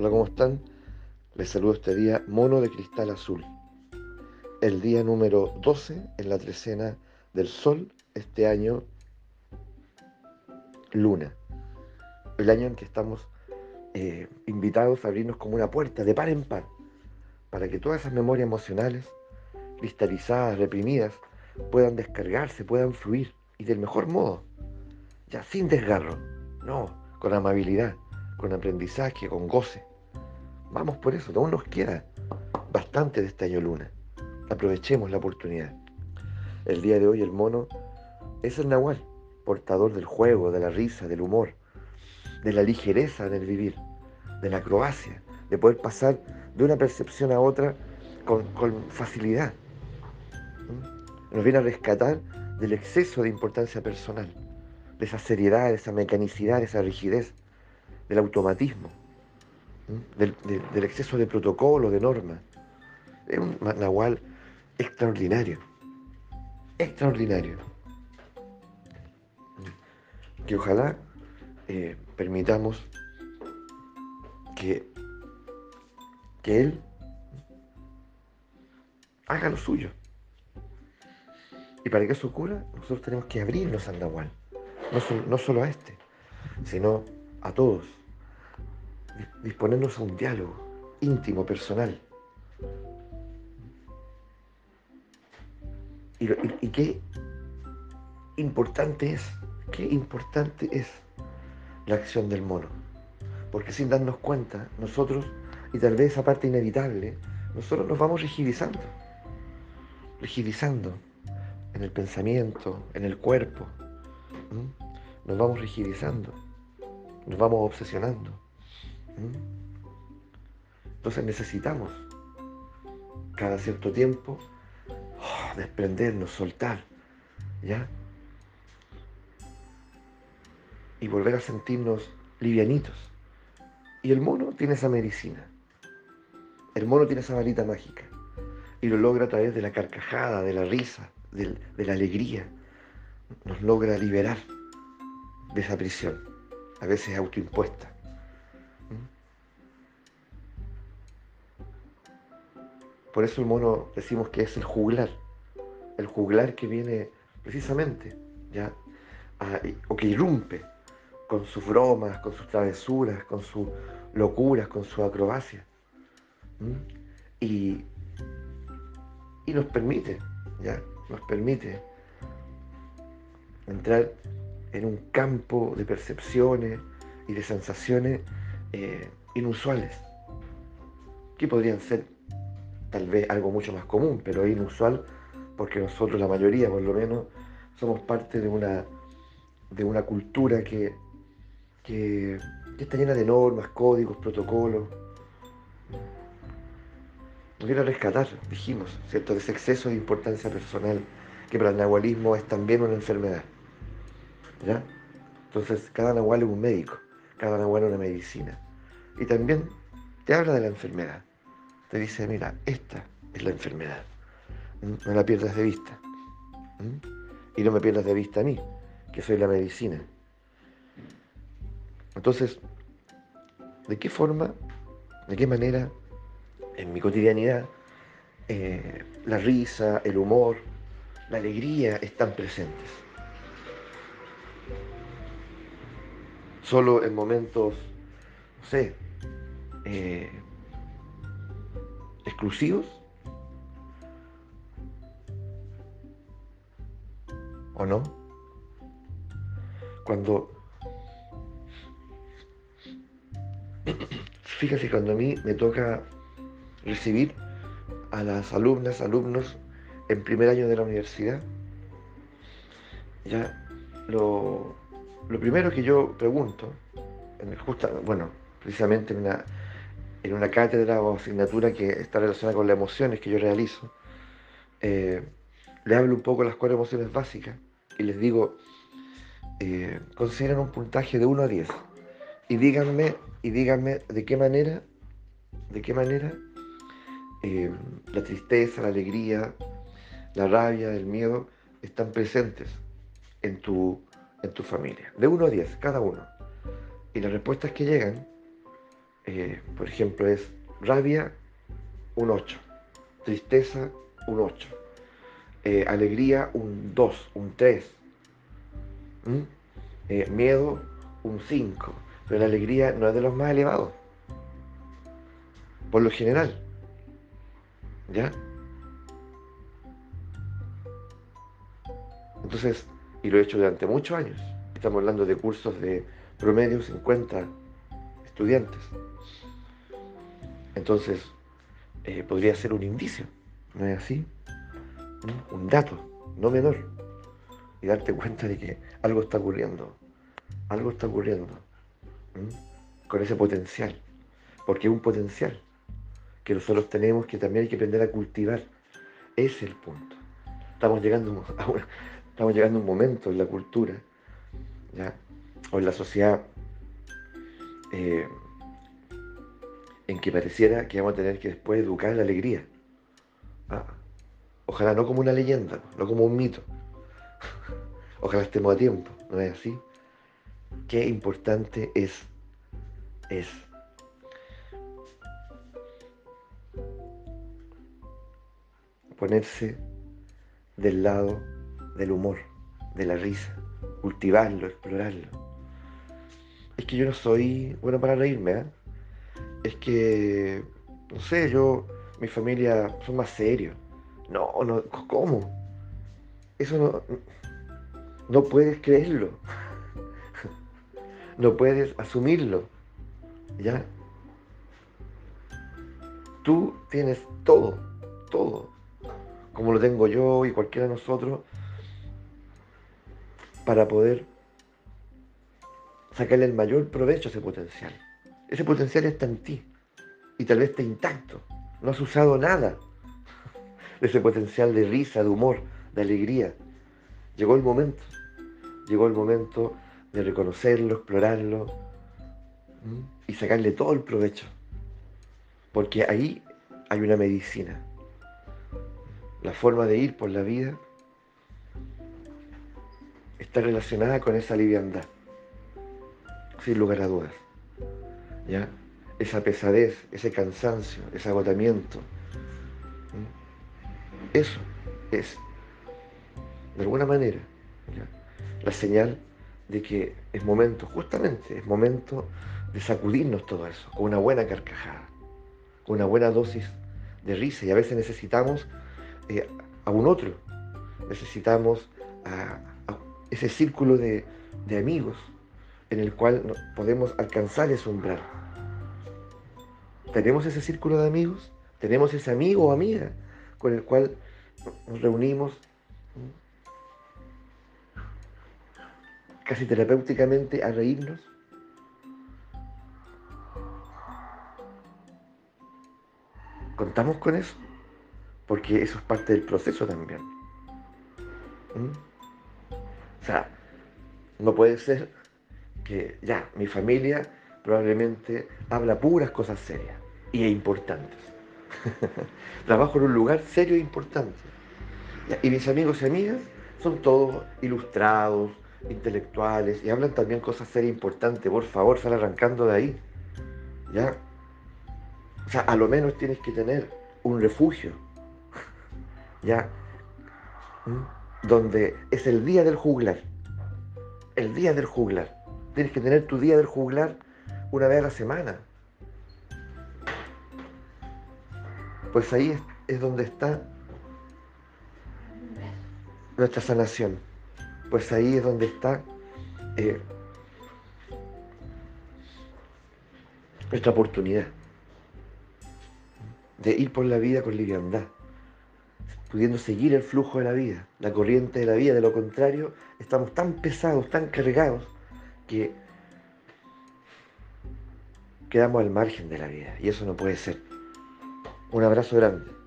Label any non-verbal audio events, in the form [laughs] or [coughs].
Hola, ¿cómo están? Les saludo este día Mono de Cristal Azul. El día número 12 en la trecena del Sol, este año Luna. El año en que estamos eh, invitados a abrirnos como una puerta de par en par, para que todas esas memorias emocionales, cristalizadas, reprimidas, puedan descargarse, puedan fluir, y del mejor modo, ya sin desgarro, no, con amabilidad, con aprendizaje, con goce. Vamos por eso, aún nos queda bastante de este año luna. Aprovechemos la oportunidad. El día de hoy el mono es el nahual, portador del juego, de la risa, del humor, de la ligereza en el vivir, de la acrobacia, de poder pasar de una percepción a otra con, con facilidad. ¿Mm? Nos viene a rescatar del exceso de importancia personal, de esa seriedad, de esa mecanicidad, de esa rigidez, del automatismo del, exceso de protocolo, de normas. Es un nahual extraordinario, extraordinario. Que ojalá eh, permitamos que, que Él haga lo suyo. Y para que eso ocurra, nosotros tenemos que abrirnos al Nahual. No, no solo a este, sino a todos disponernos a un diálogo íntimo, personal. Y, qué importante es, qué importante es la acción del mono. Porque sin darnos cuenta, nosotros, y tal vez esa parte inevitable, nosotros nos vamos rigidizando. Rigidizando en el pensamiento, en el cuerpo. Nos vamos rigidizando. Nos vamos obsesionando. Entonces necesitamos cada cierto tiempo oh, desprendernos, soltar, ¿ya? Y volver a sentirnos livianitos. Y el mono tiene esa medicina. El mono tiene esa varita mágica. Y lo logra a través de la carcajada, de la risa, de, de la alegría. Nos logra liberar de esa prisión, a veces autoimpuesta. Por eso el mono decimos que es el juglar, el juglar que viene precisamente, ¿ya? o que irrumpe con sus bromas, con sus travesuras, con sus locuras, con su acrobacia. Y, y nos permite, ¿ya? Nos permite entrar en un campo de percepciones y de sensaciones eh, inusuales, que podrían ser tal vez algo mucho más común, pero inusual porque nosotros, la mayoría por lo menos, somos parte de una, de una cultura que, que, está llena de normas, códigos, protocolos. Viene a rescatar, dijimos, ¿cierto? De ese exceso de importancia personal que para el nahualismo es también una enfermedad. ¿Ya? Entonces, cada nahual es un médico, cada nahual es una medicina. Y también te habla de la enfermedad te dice, mira, esta es la enfermedad. No la pierdas de vista. Y no me pierdas de vista a mí, que soy la medicina. Entonces, ¿de qué forma, de qué manera en mi cotidianidad eh, la risa, el humor, la alegría están presentes? Solo en momentos, no sé, eh, exclusivos? ¿O no? Cuando... [coughs] Fíjate, cuando a mí me toca recibir a las alumnas, alumnos en primer año de la universidad, ya lo, primero que yo pregunto, justa, bueno, precisamente en una en una cátedra o asignatura que está relacionada con las emociones que yo realizo, eh, le hablo un poco de las cuatro emociones básicas y les digo, eh, consideren un puntaje de 1 a 10 y díganme, y díganme de qué manera, de qué manera eh, la tristeza, la alegría, la rabia, el miedo están presentes en tu, en tu familia. De 1 a 10, cada uno. Y las respuestas que llegan eh, por ejemplo, es rabia, un 8, tristeza, un 8, eh, alegría, un 2, un 3, eh, miedo, un 5, pero la alegría no es de los más elevados, por lo general, ¿ya? Entonces, y lo he hecho durante muchos años, estamos hablando de cursos de promedio 50 estudiantes. Entonces, eh, podría ser un indicio, ¿no es así? Un dato, no menor. Y darte cuenta de que algo está ocurriendo, algo está ocurriendo con ese potencial, porque es un potencial que nosotros tenemos que también hay que aprender a cultivar. Ese es el punto. Estamos llegando a, [laughs] estamos llegando a un momento en la cultura, ¿ya? o en la sociedad, eh, en que pareciera que vamos a tener que después educar la alegría. Ah, ojalá no como una leyenda, no como un mito. [laughs] ojalá estemos a tiempo, ¿no es así? Qué importante es, es ponerse del lado del humor, de la risa, cultivarlo, explorarlo. Es que yo no soy bueno para reírme, ¿eh? es que, no sé, yo, mi familia son más serios. No, no, ¿cómo? Eso no, no puedes creerlo. [laughs] No puedes asumirlo. ¿Ya? Tú tienes todo, todo, como lo tengo yo y cualquiera de nosotros, para poder sacarle el mayor provecho a ese potencial. Ese potencial está en ti y tal vez está intacto. No has usado nada de ese potencial de risa, de humor, de alegría. Llegó el momento. Llegó el momento de reconocerlo, explorarlo y sacarle todo el provecho. Porque ahí hay una medicina. La forma de ir por la vida está relacionada con esa liviandad, sin lugar a dudas. ¿ya? Esa pesadez, ese cansancio, ese agotamiento. Eso es, de alguna manera, la señal de que es momento, justamente, es momento de sacudirnos todo eso, con una buena carcajada, con una buena dosis de risa. Y a veces necesitamos eh, a un otro, necesitamos a, ese círculo de, de amigos en el cual podemos alcanzar ese umbral. ¿Tenemos ese círculo de amigos? ¿Tenemos ese amigo o amiga con el cual nos reunimos casi terapéuticamente a reírnos? ¿Contamos con eso? Porque eso es parte del proceso también. ¿Mm? O sea, no puede ser ya, mi familia probablemente habla puras cosas serias y importantes. [laughs] Trabajo en un lugar serio e importante. Y mis amigos y amigas son todos ilustrados, intelectuales y hablan también cosas serias e importantes. Por favor, sal arrancando de ahí. ¿Ya? O sea, a lo menos tienes que tener un refugio. [laughs] ¿Ya? ¿Mm? Donde es el día del juglar. El día del juglar. Tienes que tener tu día del juglar una vez a la semana. Pues ahí es, donde está nuestra sanación. Pues ahí es donde está eh, nuestra oportunidad de ir por la vida con liviandad, pudiendo seguir el flujo de la vida, la corriente de la vida. De lo contrario, estamos tan pesados, tan cargados, que quedamos al margen de la vida y eso no puede ser. Un abrazo grande.